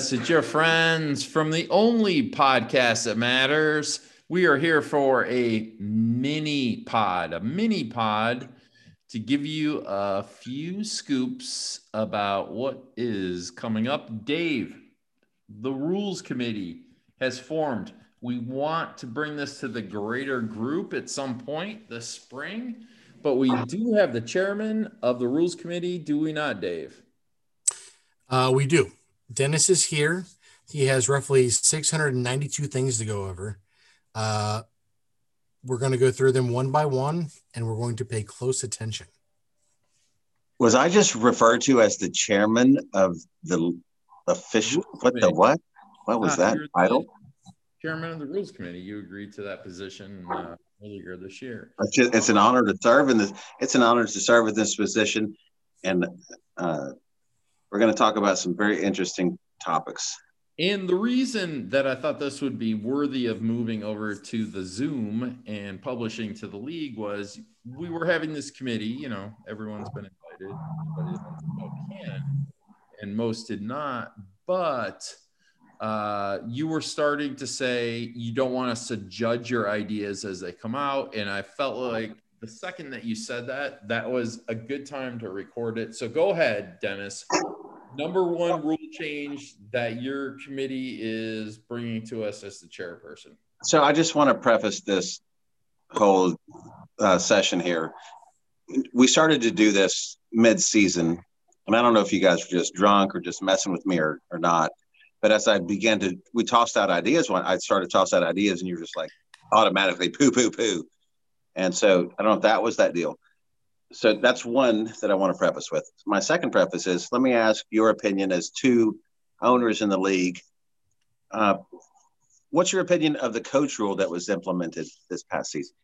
Yes, it's your friends from the only podcast that matters. We are here for a mini pod, a mini pod to give you a few scoops about what is coming up. Dave, the rules committee has formed. We want to bring this to the greater group at some point this spring, but we do have the chairman of the rules committee, do we not, Dave? Uh, we do. Dennis is here. He has roughly 692 things to go over. Uh, we're going to go through them one by one and we're going to pay close attention. Was I just referred to as the chairman of the official? What the what? What was Uh, that the title? Chairman of the rules committee. You agreed to that position uh, earlier this year. It's, an honor to serve in this. It's an honor to serve in this position, and uh, we're going to talk about some very interesting topics. And the reason that I thought this would be worthy of moving over to the Zoom and publishing to the league was we were having this committee, you know, everyone's been invited, everybody and most did not. But uh, you were starting to say you don't want us to judge your ideas as they come out. And I felt like the second that you said that, that was a good time to record it. So go ahead, Dennis number one rule change that your committee is bringing to us as the chairperson? So I just want to preface this whole uh, session here. We started to do this mid-season, I don't know if you guys were just drunk or just messing with me or, or not. But as I began to, we tossed out ideas. When I started to toss out ideas, and you're just like automatically poo, poo, poo. And so I don't know if that was that deal. So that's one that I want to preface with. My second preface is let me ask your opinion as two owners in the league. Uh, what's your opinion of the coach rule that was implemented this past season?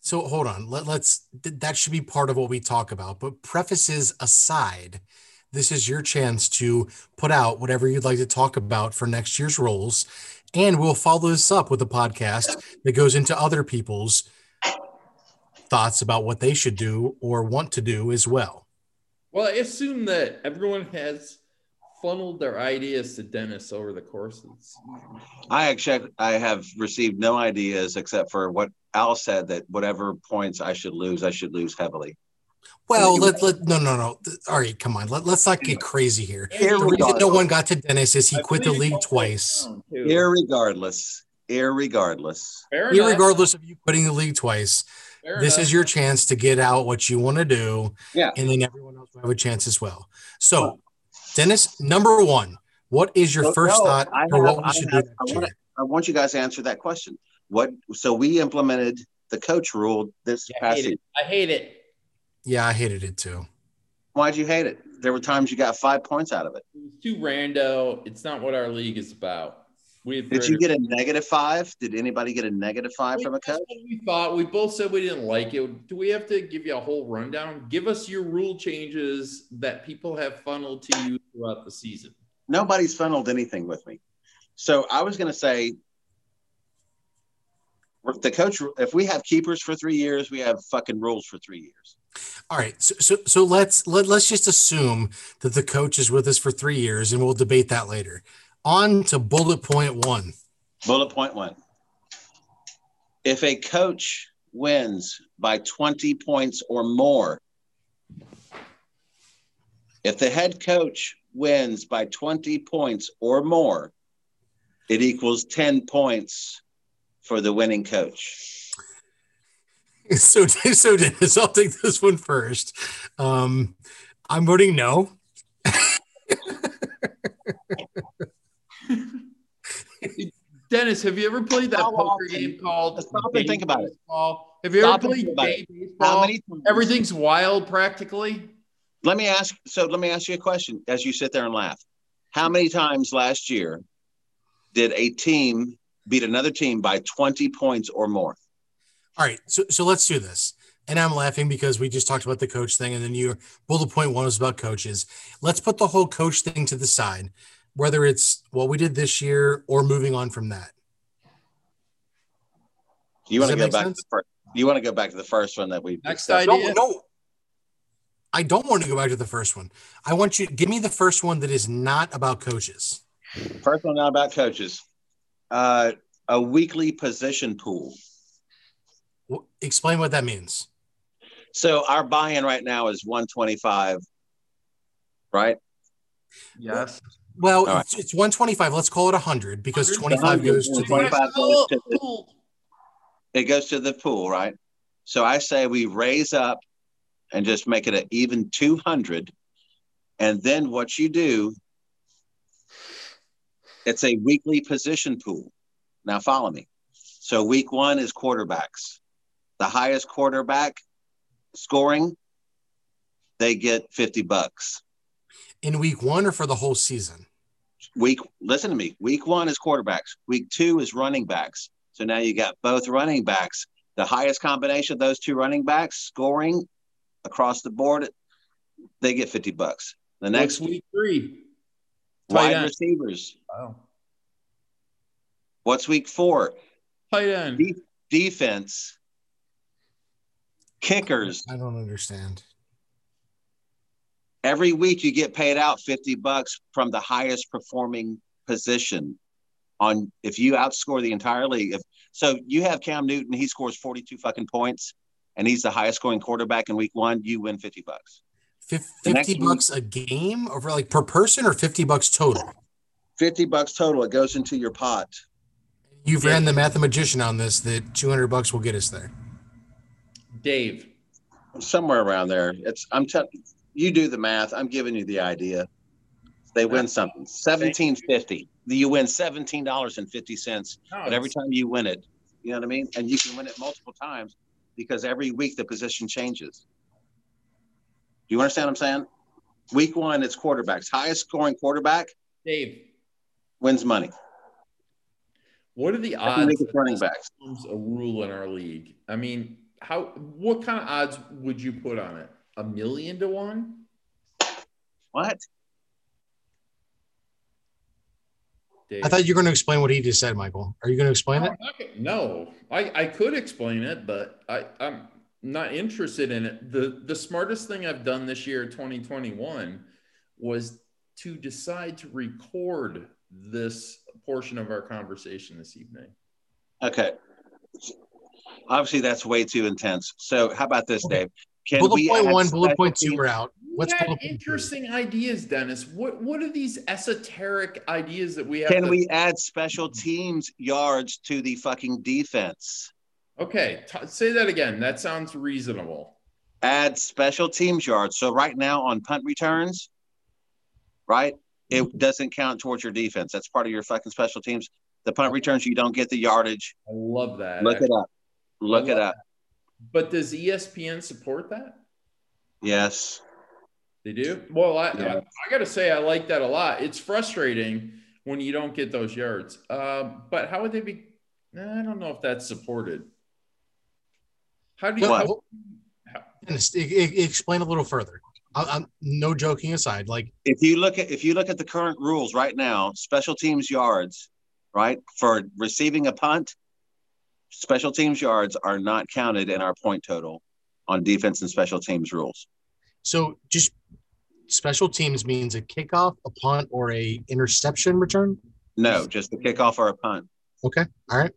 So hold on. Let, let's th- that should be part of what we talk about. But prefaces aside, this is your chance to put out whatever you'd like to talk about for next year's roles, and we'll follow this up with a podcast that goes into other people's thoughts about what they should do or want to do as well. Well, I assume that everyone has funneled their ideas to Dennis over the course of the season. I actually I have received no ideas except for what Al said that whatever points I should lose, I should lose heavily. Well, let, let no no no. All right, come on. Let, let's not get crazy here. Here The reason no one got to Dennis is he quit the league twice. down. Irregardless, irregardless. Irregardless of you quitting the league twice, Fair this enough. is your chance to get out what you want to do, Yeah. and then everyone else will have a chance as well. So, Dennis, number one, what is your No, first no, thought I for have- what we I should have- do? I wanna- I want you guys to answer that question. What so we implemented the coach rule this Yeah, I past hate season. it. I hate it. Yeah, I hated it too. Why'd you hate it? There were times you got five points out of it. It was too rando. It's not what our league is about. We have Did you get a negative five? Did anybody get a negative five from a coach? We thought we both said we didn't like it. Do we have to give you a whole rundown? Give us your rule changes that people have funneled to you throughout the season. Nobody's funneled anything with me. So I was going to say, the coach, if we have keepers for three years, we have fucking rules for three years. All right, so so, so let's let, let's just assume that the coach is with us for three years, and we'll debate that later. On to bullet point one. Bullet point one. If a coach wins by 20 points or more, if the head coach wins by 20 points or more, it equals 10 points for the winning coach. So, so Dennis, I'll take this one first. Um, I'm voting no. Dennis, have you ever played that How poker often- game called Stop and think about it. Have you Stop ever played about day How baseball? many Everything's wild practically. Let me ask. So let me ask you a question as you sit there and laugh. How many times last year did a team beat another team by 20 points or more? All right, so so let's do this. And I'm laughing because we just talked about the coach thing, and then your bullet point one was about coaches. Let's put the whole coach thing to the side. whether it's what we did this year or moving on from that. You want to go make back to the first, you want to go back to the first one that we Next discussed? idea. No, no. I don't want to go back to the first one. I want you give me the first one that is not about coaches. First one not about coaches. Uh, a weekly position pool. Wh- Explain what that means. So our buy-in right now is 125, right? Yes. Well, All right. it's, it's 125. Let's call it 100 because 100. 25 goes to the 25 goes to the- Cool. It goes to the pool, right? So I say we raise up and just make it an even 200. And then what you do, it's a weekly position pool. Now follow me. So week one is quarterbacks. The highest quarterback scoring, they get 50 bucks. in week one or for the whole season. Week, listen to me. Week one is quarterbacks. Week two is running backs. So now you got both running backs. The highest combination of those two running backs scoring across the board, they get 50 bucks. The Next next week three. wide tight end. receivers. Wow. What's week four? Tight end. De- defense. Kickers. I don't understand. Every week you get paid out 50 bucks from the highest performing position on if you outscore the entire league. If so you have Cam Newton, he scores 42 fucking points and he's the highest scoring quarterback in week 1, you win 50 bucks. Fif- The next 50 week- bucks a game over like per person or 50 bucks total? 50 bucks total it goes into your pot. You've Yeah. ran the mathematician on this that 200 bucks will get us there. Dave. Somewhere around there. It's I'm telling you do the math. I'm giving you the idea. They win something. 1750. You win $17.50 No, But every time you win it, you know what I mean? And you can win it multiple times because every week the position changes. Do you understand what I'm saying? Week one, it's quarterbacks. Highest scoring quarterback Dave. wins money. What are the odds running backs. a rule in our league? I mean, how? What kind of odds would you put on it? A million to one? What? Dave. I thought you were going to explain what he just said, Michael. Are you going to explain No, it? I'm not gonna- no, I, I could explain it, but I, I'm not interested in it. The the smartest thing I've done this year, 2021, was to decide to record this portion of our conversation this evening. Okay. Obviously, that's way too intense. So, how about this, Okay. Dave? Can bullet we one, bullet point two teams- are out. What's you had bullet point three? interesting ideas, Dennis. What what are these esoteric ideas that we have? Can to- we add special teams yards to the fucking defense? Okay, t- say that again. That sounds reasonable. add special teams yards. So right now on punt returns, right, it mm-hmm. doesn't count towards your defense. That's part of your fucking special teams. The punt returns, you don't get the yardage. I love that. Look it up. Look I it up. But does ESPN support that? Yes. They do. Well, I, Yeah. I, I got to say, I like that a lot. It's frustrating when you don't get those yards. Um, but how would they be? I don't know if that's supported. How do you? What? how- Dennis, e- e- explain a little further. I, I'm no joking aside. Like If you look at if you look at the current rules right now, special teams yards, right, for receiving a punt, special teams yards are not counted in our point total on defense and special teams rules. so, just special teams means a kickoff, a punt, or a interception return. No, just a kickoff or a punt. Okay, all right.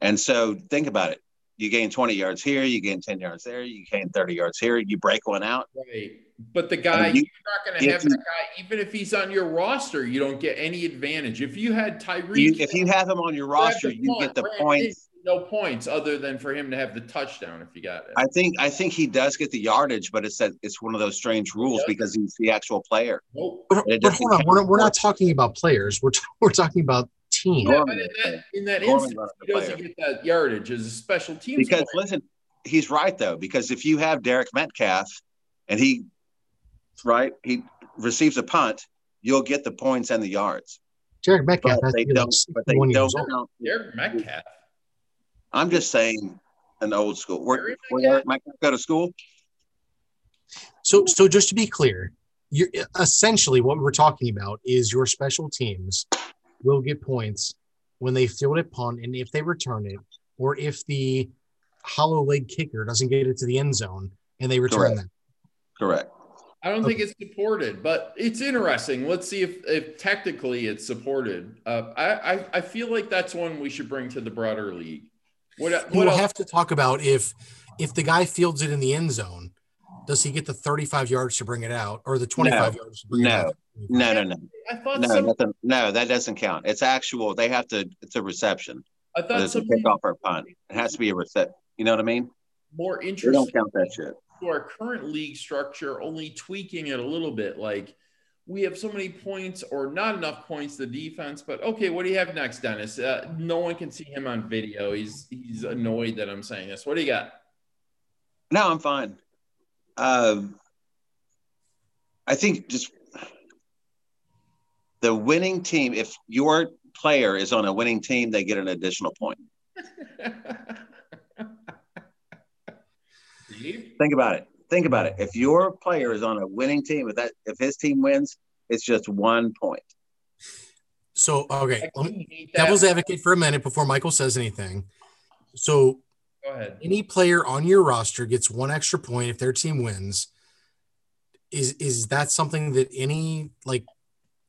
And so think about it. You gain 20 yards here, you gain 10 yards there, you gain 30 yards here, you break one out. Right. But the guy, you- you, are not going to have you- that guy, even if he's on your roster, you don't get any advantage. If you had Tyreek, You, if you have him on your grab roster, you punt, get the points. No points other than for him to have the touchdown if you got it. I think I think he does get the yardage, but it's that it's one of those strange rules does? because he's the actual player. Nope. But, but hold on, we're, we're not talking about players. We're, t- we're talking about team. Yeah, but in that, in that instance, he doesn't get that yardage as a special teams Because player. listen, he's right though. Because if you have Derek Metcalf and he right, he receives a punt, you'll get the points and the yards. Jared Metcalf But has they to be don't. But they don't. years old. count. Derek Metcalf. I'm just saying, an old school. Where Derek where Derek Metcalf go to school? So, so just to be clear, you're essentially what we're talking about is your special teams will get points when they field a punt and if they return it, or if the hollow leg kicker doesn't get it to the end zone and they return Correct. that. Correct. I don't think it's supported, but it's interesting. Let's see if, if technically it's supported. Uh, I, I I feel like that's one we should bring to the broader league. What what We'll else? have to talk about if if the guy fields it in the end zone, does he get the 35 yards to bring it out or the 25 yards to bring No. No, no, no, I thought no, some, nothing, no. That doesn't count. It's actual. They have to. It's a reception. I thought It's a somebody kickoff or a punt. It has to be a reception. You know what I mean? more They don't count that shit. to our current league structure, only tweaking it a little bit. Like we have so many points or not enough points to defense. But okay, what do you have next, Dennis? Uh, no one can see him on video. He's he's annoyed that I'm saying this. What do you got? No, I'm fine. Um, I think just the winning team. If your player is on a winning team, they get an additional point. Think about it. Think about it. If your player is on a winning team, if that if his team wins, it's just one point. So okay, let me- couldn't hate that. devil's advocate for a minute before Michael says anything. So Go ahead. any player on your roster gets one extra point if their team wins. Is is that something that any like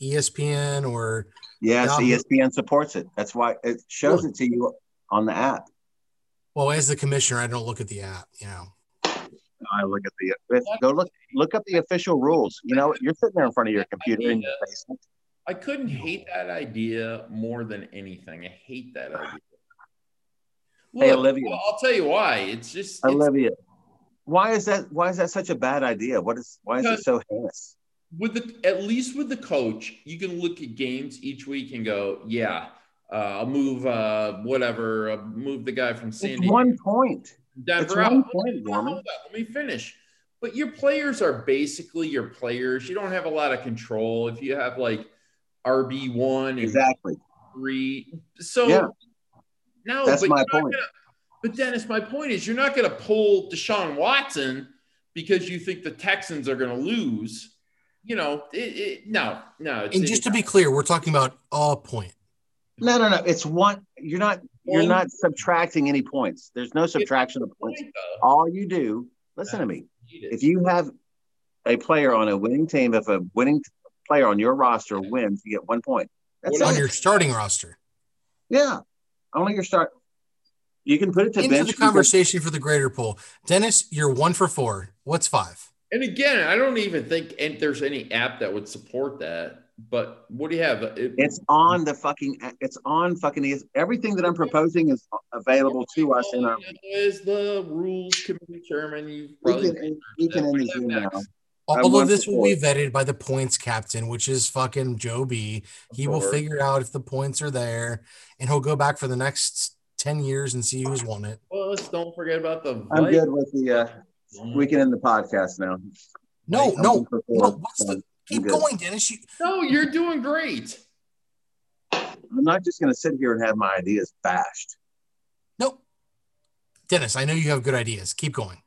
ESPN or Yes, Yeah. ESPN supports it. That's why it shows it to you on the app. well as the commissioner I don't look at the app, you know. I look at the if, go look look up the official rules. You know, you're sitting there in front of your computer in your basement. I couldn't hate that idea more than anything. I hate that idea. Hey, Olivia. I'll- I'll tell you why. It's just it's, Olivia, why is that? Why is that such a bad idea? What is? Why is it so heinous? With the at least with the coach, you can look at games each week and go, yeah, uh, I'll move uh, whatever, uh, move the guy from San It's Diego, one point. Denver. it's one point, Norman. hold on, Let me finish. But your players are basically your players. You don't have a lot of control if you have like RB one Exactly. three. So Yeah. no, That's my point. gonna- but Dennis, my point is you're not going to pull Deshaun Watson because you think the Texans are going to lose. You know, it, it, no, no. It's, And just to be clear, we're talking about a point. No, no, no. It's one. You're not. You're not subtracting any points. There's no subtraction of points. All you do. Listen to me. If you have a player on a winning team, if a winning player on your roster wins, you get one point. That's on it. your starting roster. Yeah. Only your start. You can put it to Into bench. the because- conversation for the greater pool. Dennis, you're one for four. What's five? And again, I don't even think and there's any app that would support that. But what do you have? It- It's on the fucking. It's on fucking. ES Everything that I'm proposing is available to us in our. Is the rules committee chairman? You We probably can, we can end the Zoom now. All of this for will be vetted by the points captain, which is fucking Joe B. He will figure out if the points are there, and he'll go back for the next ten years and see who's won it. Plus, don't forget about the. I'm good with the. uh We can end the podcast now. No, I'm no, no. What's the? Um, keep going, Dennis. You, No, you're doing great. I'm not just going to sit here and have my ideas bashed. no, Dennis. I know you have good ideas. Keep going.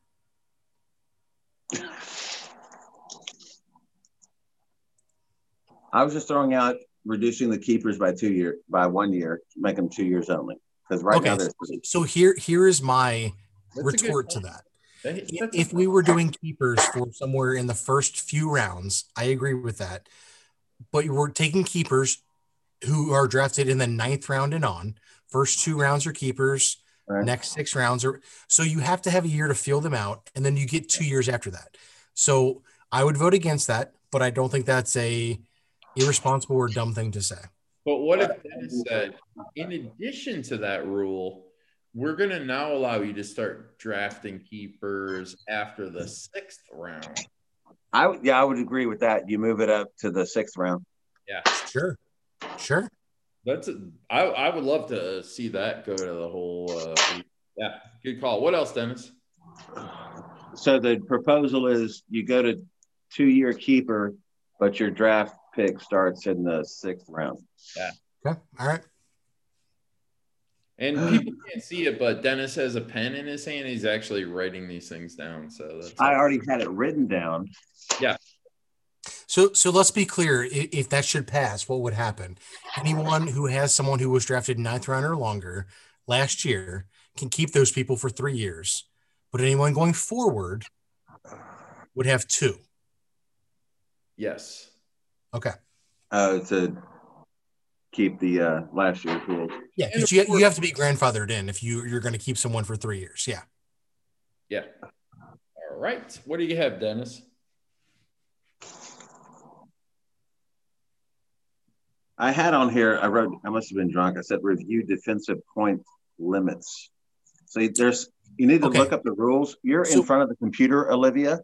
I was just throwing out reducing the keepers by two year by one year, make them two years only. Because right now Okay. there's three. So here, here is my That's retort to that. That- If- that's a- if we were doing keepers for somewhere in the first few rounds, I agree with that. But we're taking keepers who are drafted in the ninth round and on. First two rounds are keepers. Right. Next six rounds are so you have to have a year to feel them out, and then you get two years after that. So I would vote against that, but I don't think that's a irresponsible or dumb thing to say. But what if Dennis said, in addition to that rule, we're going to now allow you to start drafting keepers after the sixth round? I would- yeah, I would agree with that. You move it up to the sixth round. Yeah, Sure, sure. that's a, I, I would love to see that go to the whole. Uh, yeah, good call. What else, Dennis? So the proposal is you go to two year keeper, but your draft pick starts in the sixth round. Yeah. Okay, all right. And people can't see it, but Dennis has a pen in his hand. He's actually writing these things down. So that's I already had it written down. Yeah. So, so let's be clear. i- If that should pass, what would happen? Anyone who has someone who was drafted ninth round or longer last year can keep those people for three years, but anyone going forward would have two. Yes. Okay. Uh, to keep the uh, last year's rules. Yeah, because you, course- you have to be grandfathered in if you you're going to keep someone for three years. Yeah. Yeah. All right. What do you have, Dennis? I had on here. I wrote. I must have been drunk. I said review defensive point limits. So there's. You need to Okay. look up the rules. You're So- in front of the computer, Olivia.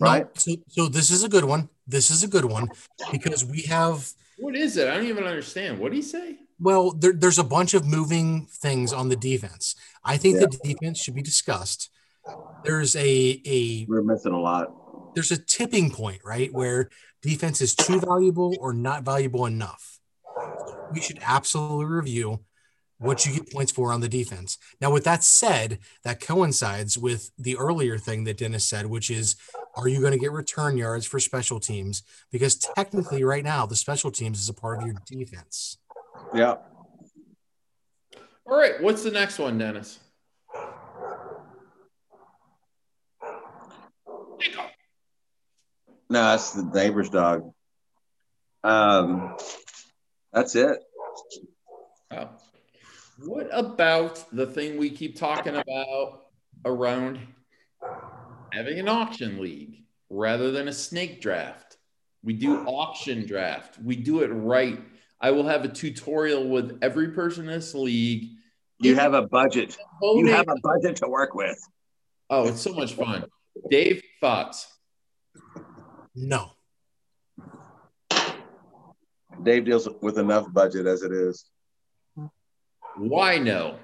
No, Right. so, so this is a good one. This is a good one because we have What is it? I don't even understand. What do you say? Well, there, there's a bunch of moving things on the defense. I think the defense should be discussed. There's a a We're missing a lot. there's a tipping point, right, where defense is too valuable or not valuable enough. We should absolutely review what you get points for on the defense. Now, with that said, that coincides with the earlier thing that Dennis said, which is, are you going to get return yards for special teams? Because technically, right now, the special teams is a part of your defense. Yeah. All right. What's the next one, Dennis? No, that's the neighbor's dog. Um, that's it. Oh. What about the thing we keep talking about around having an auction league rather than a snake draft? We do auction draft. We do it right. I will have a tutorial with every person in this league. You have a budget. You have a budget to work with. oh, it's so much fun. Dave, thoughts? No. Dave deals with enough budget as it is. Why no?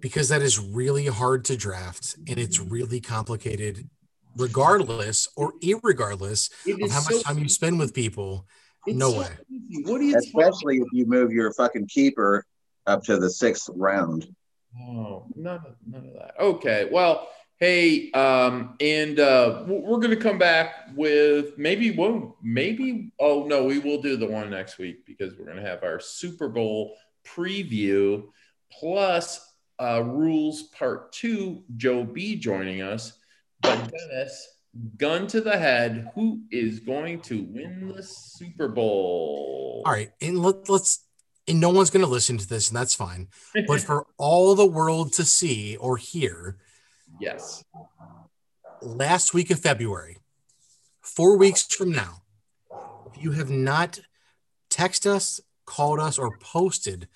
Because that is really hard to draft and it's really complicated regardless or irregardless of how so much time you spend with people it's no so way. easy. What are you talking Especially if you move your fucking keeper up to the sixth round. Oh, none of, none of that. Okay. Well, hey, um, and uh, we're going to come back with maybe one, maybe. Oh no, we will do the one next week because we're going to have our Super Bowl preview plus uh, rules part two. Joe B joining us, but Dennis, gun to the head, who is going to win the Super Bowl? all right and let, let's and no one's going to listen to this and that's fine but for all the world to see or hear yes. last week of february four weeks from now if you have not texted us called us or posted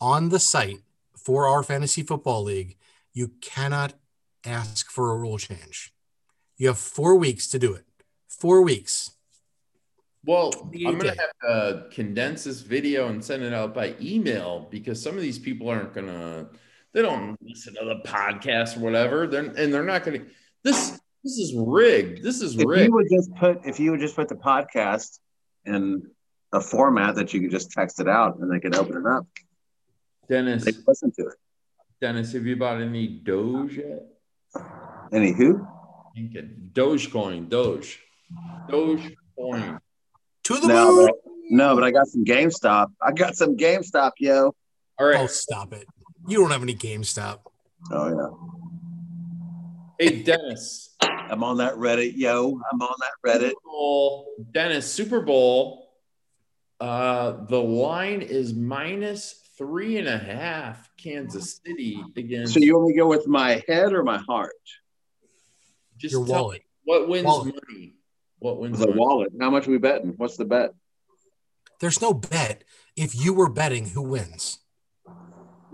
on the site for our fantasy football league you cannot ask for a rule change you have four weeks to do it four weeks Well, I'm gonna have to condense this video and send it out by email because some of these people aren't gonna, they don't listen to the podcast or whatever. They're and they're not gonna. This this is rigged. This is If rigged. you would just put if you would just put the podcast in a format that you could just text it out and they can open it up. Dennis, They listen to it. Dennis, have you bought any Doge yet? Anywho, Thinking Dogecoin, Doge, Dogecoin. to the no, moon but, no, but I got some GameStop. I got some GameStop, yo. All right. oh right, stop it you don't have any GameStop. Oh yeah. hey Dennis, I'm on that Reddit, yo. I'm on that Reddit. Super Bowl, Dennis, Super Bowl. Uh, the line is minus three and a half. Kansas City against. So you want me to go with my head or my heart? just Your wallet. me what wins Wallet. money. What wins The money? wallet. How much are we betting? What's the bet? There's no bet. If you were betting, who wins?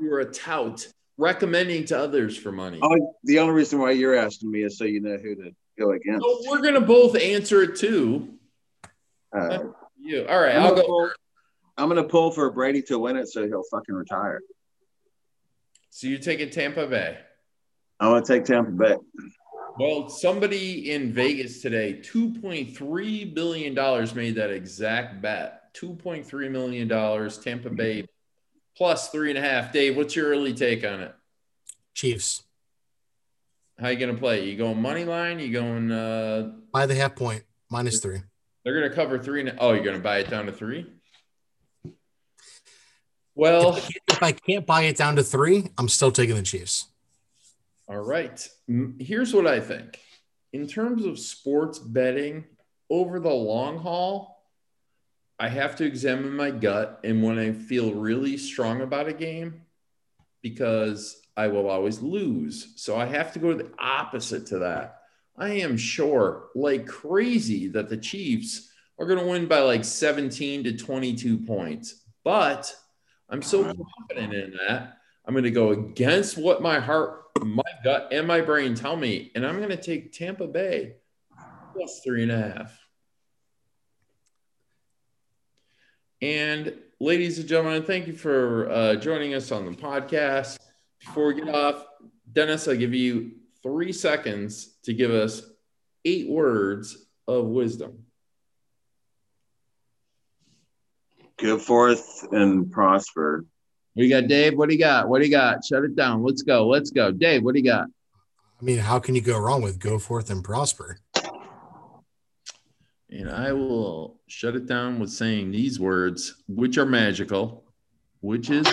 You're a tout recommending to others for money. Oh, the only reason why you're asking me is so you know who to go against. So we're gonna both answer it too. Uh, You all right? I'm I'll gonna go. Pull- first. I'm gonna pull for Brady to win it so he'll fucking retire. So you're taking Tampa Bay. I'm gonna take Tampa Bay. Well, somebody in Vegas today, $2.3 billion made that exact bet. $2.3 million, Tampa Bay plus three and a half. Dave, what's your early take on it? Chiefs How you gonna play? You going money line? You going uh by the half point minus three. They're going to cover three. And, oh, you're going to buy it down to three? Well, if I, if I can't buy it down to three, I'm still taking the Chiefs. All right. Here's what I think. In terms of sports betting over the long haul, I have to examine my gut. And when I feel really strong about a game, because I will always lose. So I have to go the opposite to that. I am sure, like crazy, that the Chiefs are going to win by like 17 to 22 points. But I'm so confident in that. I'm going to go against what my heart, my gut, and my brain tell me. And I'm going to take Tampa Bay plus three and a half. And ladies and gentlemen, thank you for uh, joining us on the podcast. Before we get off, Dennis, I'll give you three seconds to give us eight words of wisdom. Go forth and prosper. We got Dave. What do you got? What do you got? Shut it down. Let's go. Let's go. Dave, what do you got? I mean, how can you go wrong with go forth and prosper? And I will shut it down with saying these words, which are magical, which is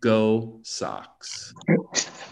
go Sox.